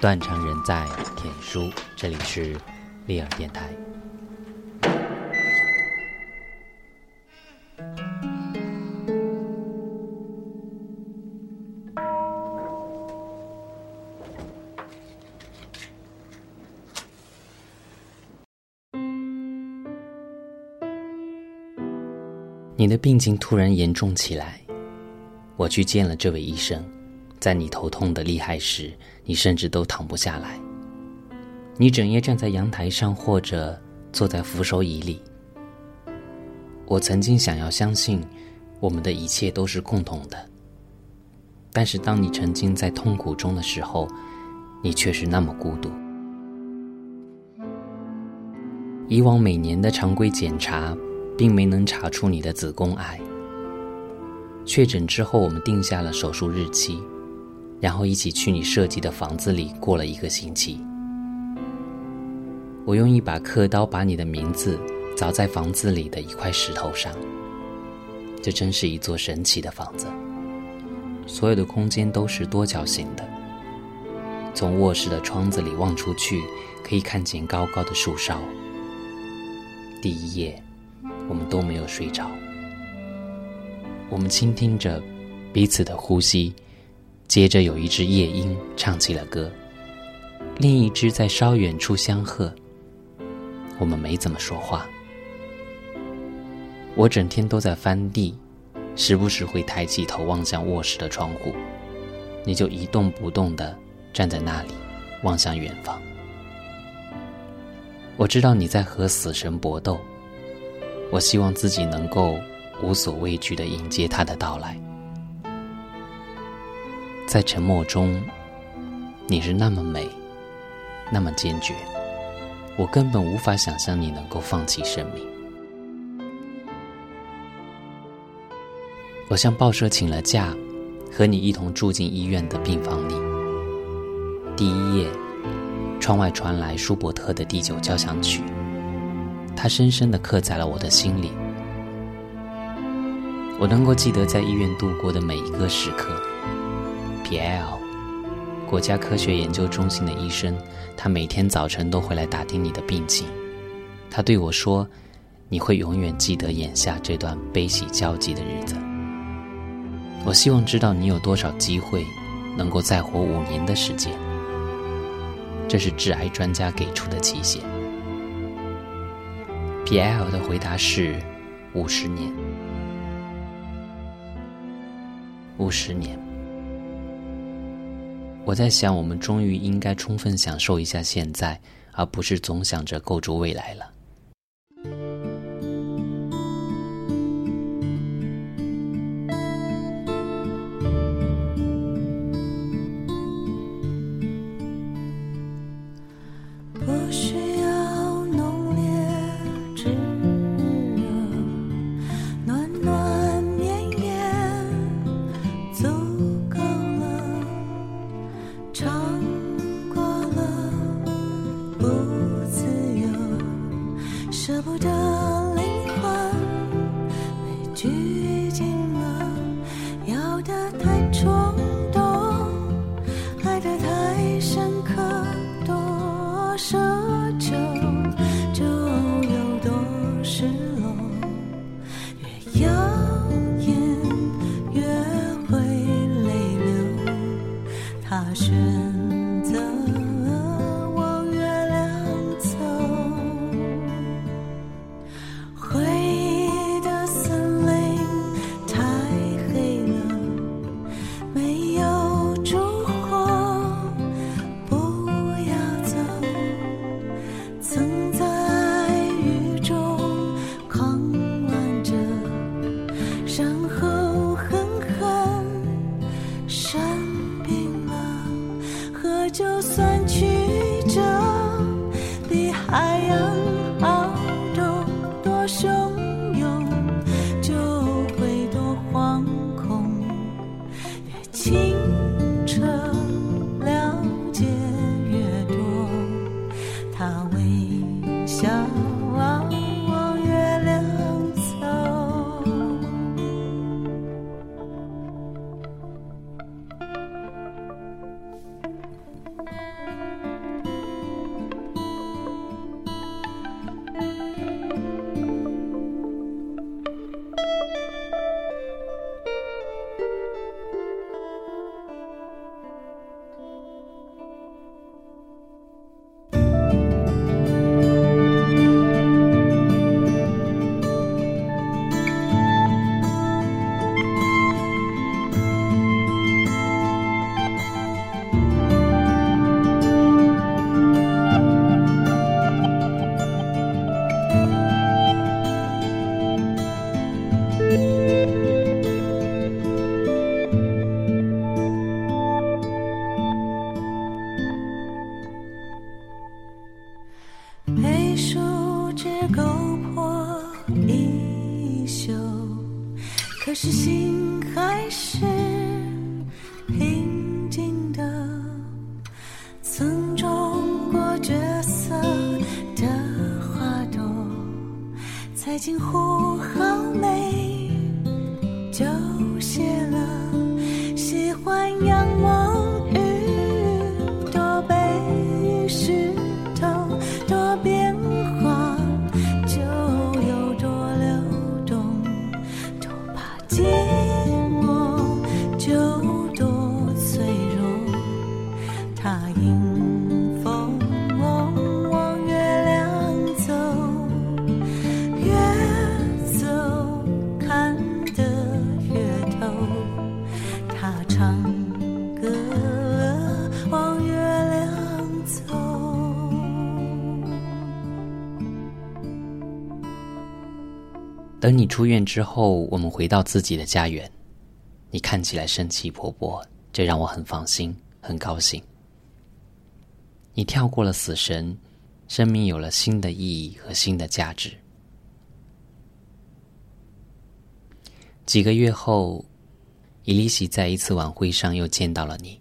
断肠人在天书，这里是利尔电台。你的病情突然严重起来，我去见了这位医生。在你头痛的厉害时，你甚至都躺不下来。你整夜站在阳台上，或者坐在扶手椅里。我曾经想要相信，我们的一切都是共同的。但是当你沉浸在痛苦中的时候，你却是那么孤独。以往每年的常规检查。并没能查出你的子宫癌。确诊之后，我们定下了手术日期，然后一起去你设计的房子里过了一个星期。我用一把刻刀把你的名字凿在房子里的一块石头上。这真是一座神奇的房子，所有的空间都是多角形的。从卧室的窗子里望出去，可以看见高高的树梢。第一页。我们都没有睡着，我们倾听着彼此的呼吸，接着有一只夜莺唱起了歌，另一只在稍远处相和。我们没怎么说话，我整天都在翻地，时不时会抬起头望向卧室的窗户，你就一动不动的站在那里，望向远方。我知道你在和死神搏斗。我希望自己能够无所畏惧的迎接他的到来，在沉默中，你是那么美，那么坚决，我根本无法想象你能够放弃生命。我向报社请了假，和你一同住进医院的病房里。第一夜，窗外传来舒伯特的第九交响曲。它深深地刻在了我的心里。我能够记得在医院度过的每一个时刻。P.L. 国家科学研究中心的医生，他每天早晨都会来打听你的病情。他对我说：“你会永远记得眼下这段悲喜交集的日子。”我希望知道你有多少机会能够再活五年的时间。这是致癌专家给出的期限。P.L. 的回答是五十年，五十年。我在想，我们终于应该充分享受一下现在，而不是总想着构筑未来了。出院之后，我们回到自己的家园，你看起来生气勃勃，这让我很放心，很高兴。你跳过了死神，生命有了新的意义和新的价值。几个月后，伊丽西在一次晚会上又见到了你，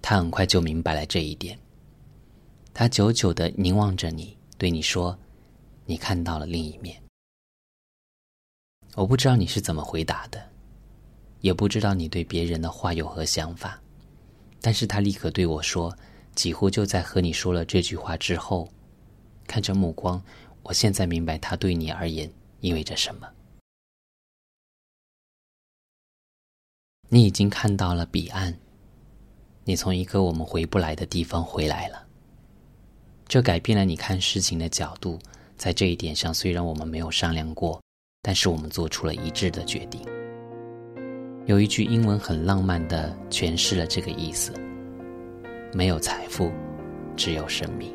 他很快就明白了这一点。他久久的凝望着你，对你说：“你看到了另一面。”我不知道你是怎么回答的，也不知道你对别人的话有何想法，但是他立刻对我说，几乎就在和你说了这句话之后，看着目光，我现在明白他对你而言意味着什么。你已经看到了彼岸，你从一个我们回不来的地方回来了，这改变了你看事情的角度。在这一点上，虽然我们没有商量过。但是我们做出了一致的决定。有一句英文很浪漫的诠释了这个意思：没有财富，只有生命。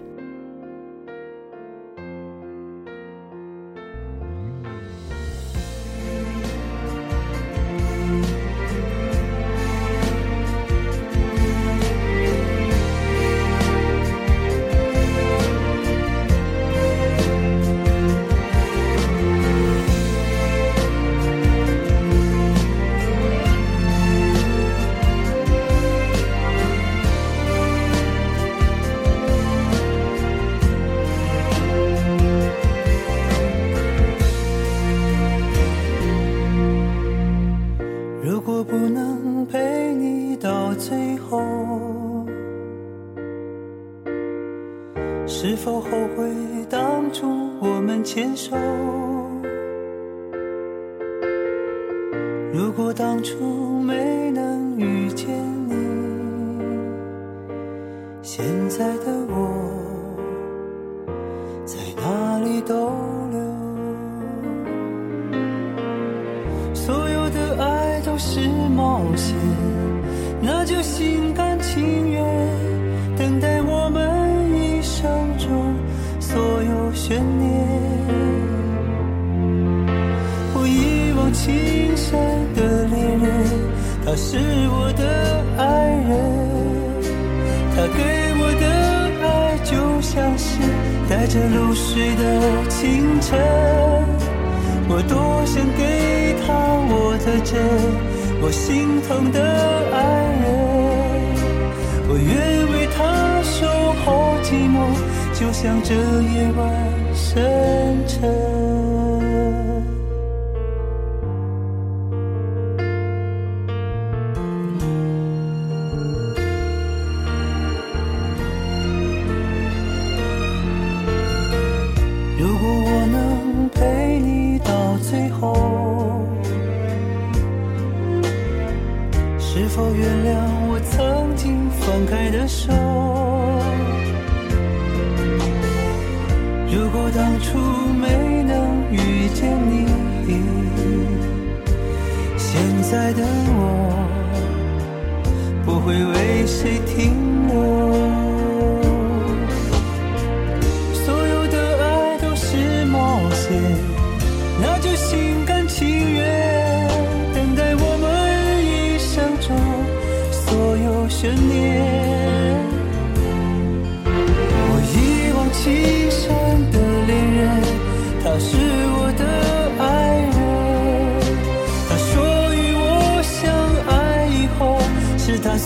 青山的恋人他是我的爱人，他给我的爱就像是带着露水的清晨。我多想给他我的真，我心疼的爱人。我愿为他守候寂寞，就像这夜晚深沉。是否原谅我曾经放开的手如果当初没能遇见你现在的我不会为谁停留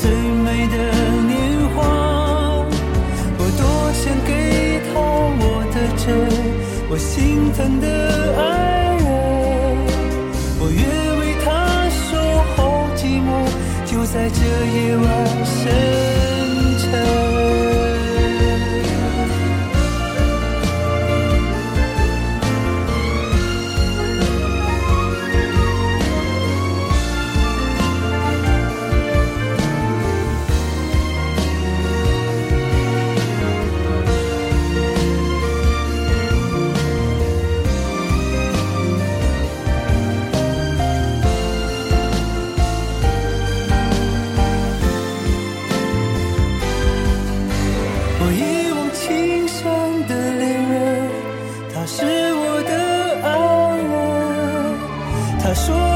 最美的年华。我多想给他我的真我心疼的爱人。我愿为他守候寂寞就在这夜晚深。我一往情深的恋人他是我的爱人他说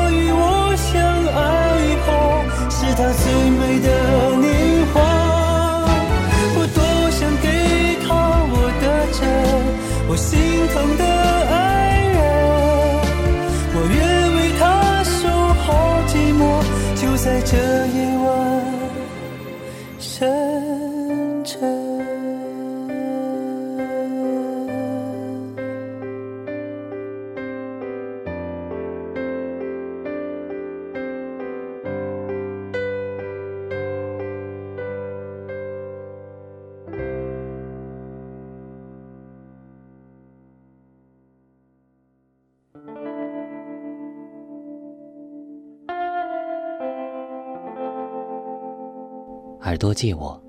耳朵借我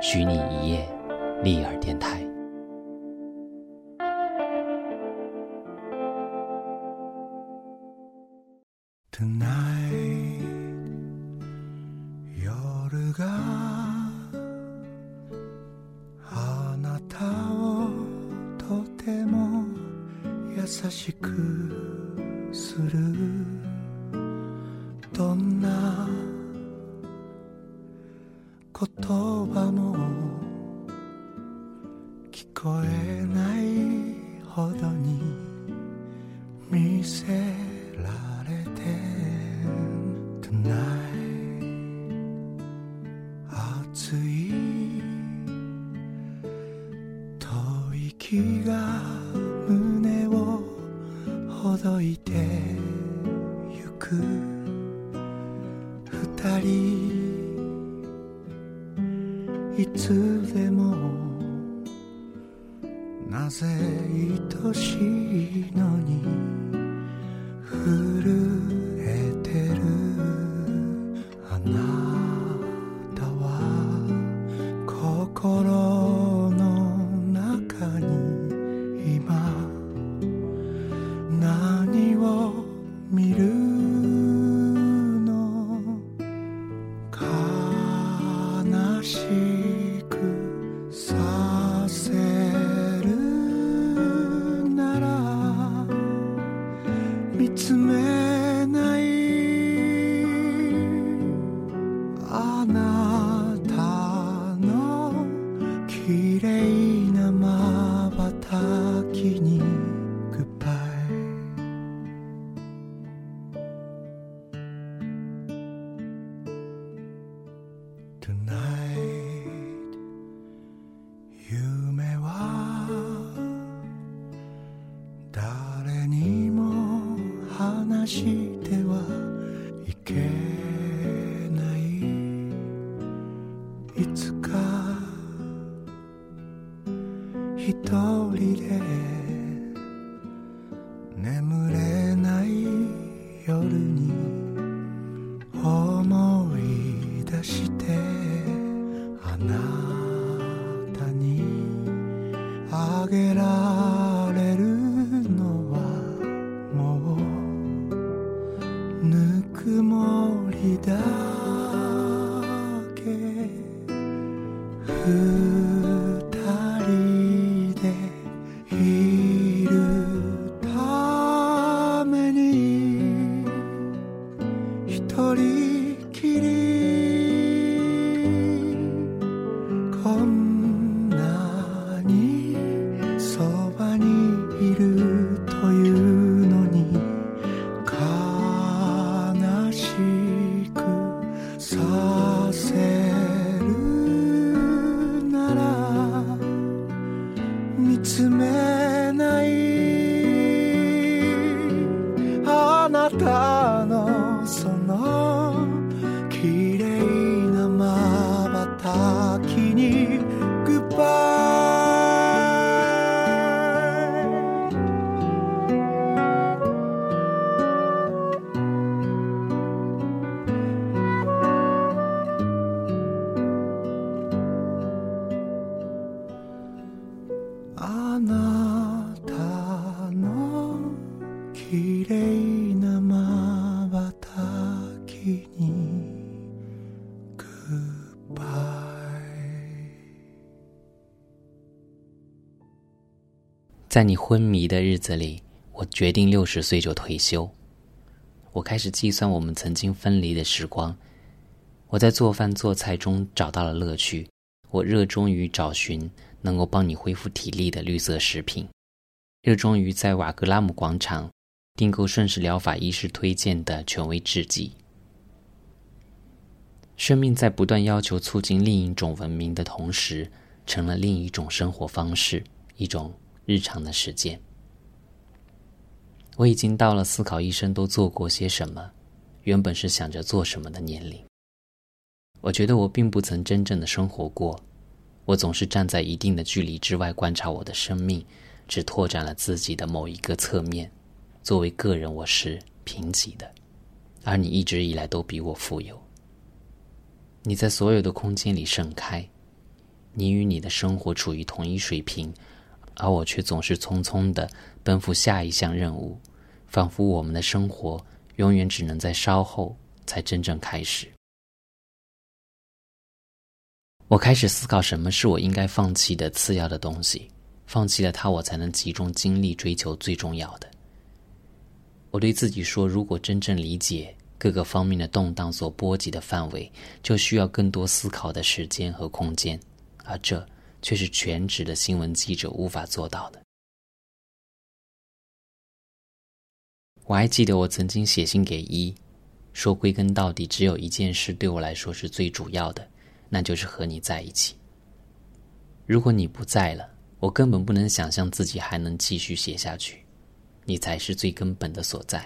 许你一夜立耳电台。fly. 是いつか一人で在你昏迷的日子里我决定六十岁就退休。我开始计算我们曾经分离的时光。我在做饭做菜中找到了乐趣。我热衷于找寻能够帮你恢复体力的绿色食品。热衷于在瓦格拉姆广场订购顺势疗法医师推荐的权威制剂。生命在不断要求促进另一种文明的同时，成了另一种生活方式，一种日常的实践。我已经到了思考一生都做过些什么，原本是想着做什么的年龄。我觉得我并不曾真正的生活过，我总是站在一定的距离之外观察我的生命，只拓展了自己的某一个侧面。作为个人，我是贫瘠的，而你一直以来都比我富有。你在所有的空间里盛开，你与你的生活处于同一水平，而我却总是匆匆的奔赴下一项任务，仿佛我们的生活永远只能在稍后才真正开始。我开始思考什么是我应该放弃的次要的东西，放弃了它，我才能集中精力追求最重要的。我对自己说：如果真正理解。各个方面的动荡所波及的范围，就需要更多思考的时间和空间，而这却是全职的新闻记者无法做到的。我还记得我曾经写信给一，说归根到底，只有一件事对我来说是最主要的，那就是和你在一起。如果你不在了，我根本不能想象自己还能继续写下去，你才是最根本的所在。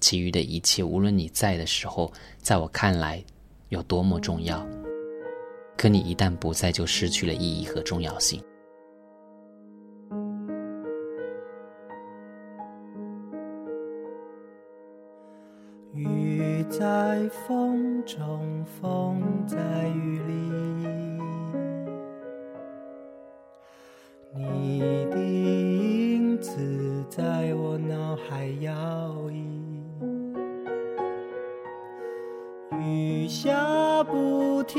其余的一切，无论你在的时候，在我看来有多么重要，可你一旦不在，就失去了意义和重要性。雨在风中，风在雨里，在我脑海摇曳。雨下不停，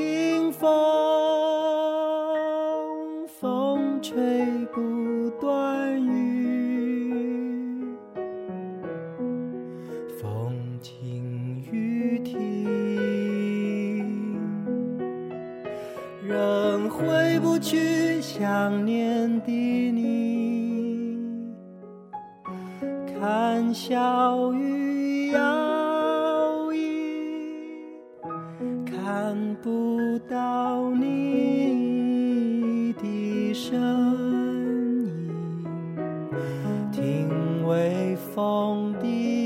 微风的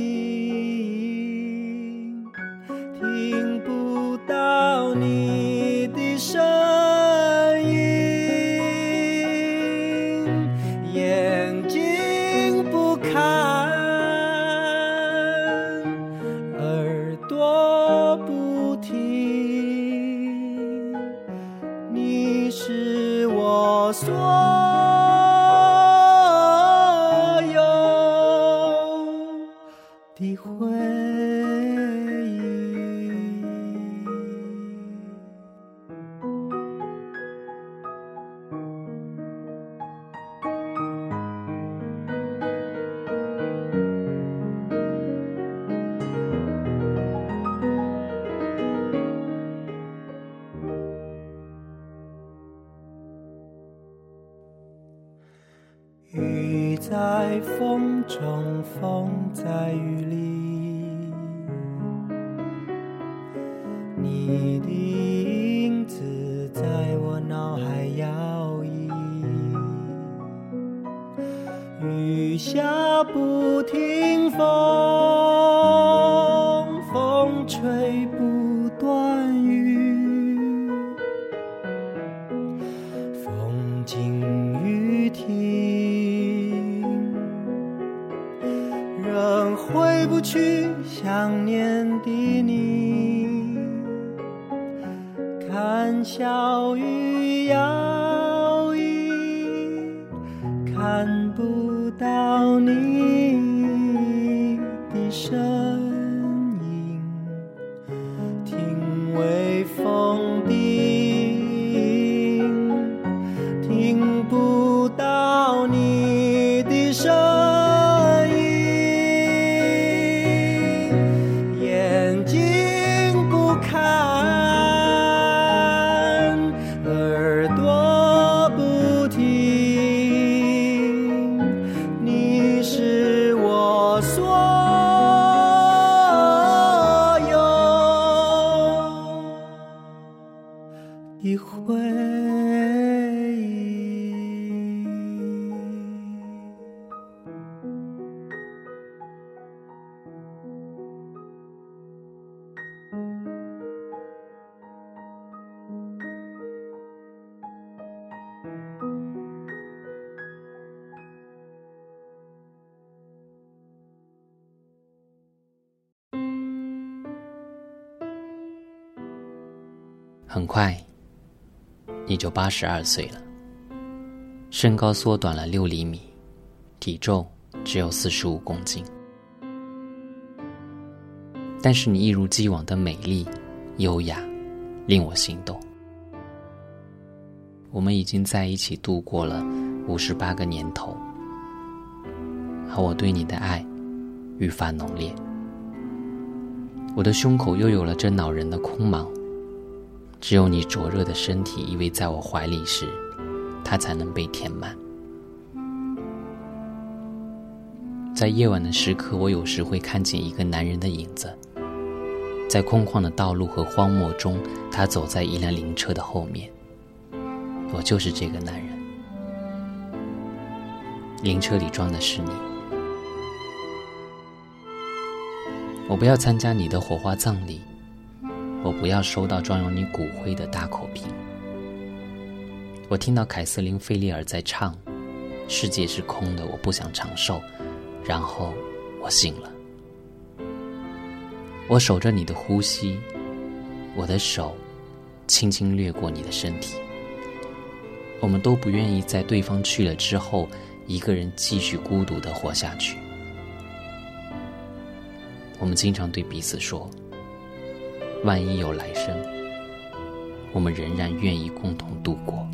在风中，风在雨里，你的小雨呀。回忆。很快，你就八十二岁了，身高缩短了六厘米，体重只有四十五公斤，但是你一如既往的美丽、优雅，令我心动。我们已经在一起度过了五十八个年头，而我对你的爱愈发浓烈，我的胸口又有了这恼人的空茫。只有你灼热的身体依偎在我怀里时，它才能被填满。在夜晚的时刻，我有时会看见一个男人的影子，在空旷的道路和荒漠中，他走在一辆灵车的后面。我就是这个男人，灵车里装的是你。我不要参加你的火花葬礼。我不要收到装有你骨灰的大口瓶。我听到凯瑟琳·费利尔在唱：“世界是空的，我不想长寿。”然后我醒了。我守着你的呼吸，我的手轻轻掠过你的身体。我们都不愿意在对方去了之后，一个人继续孤独的活下去。我们经常对彼此说。万一有来生，我们仍然愿意共同度过。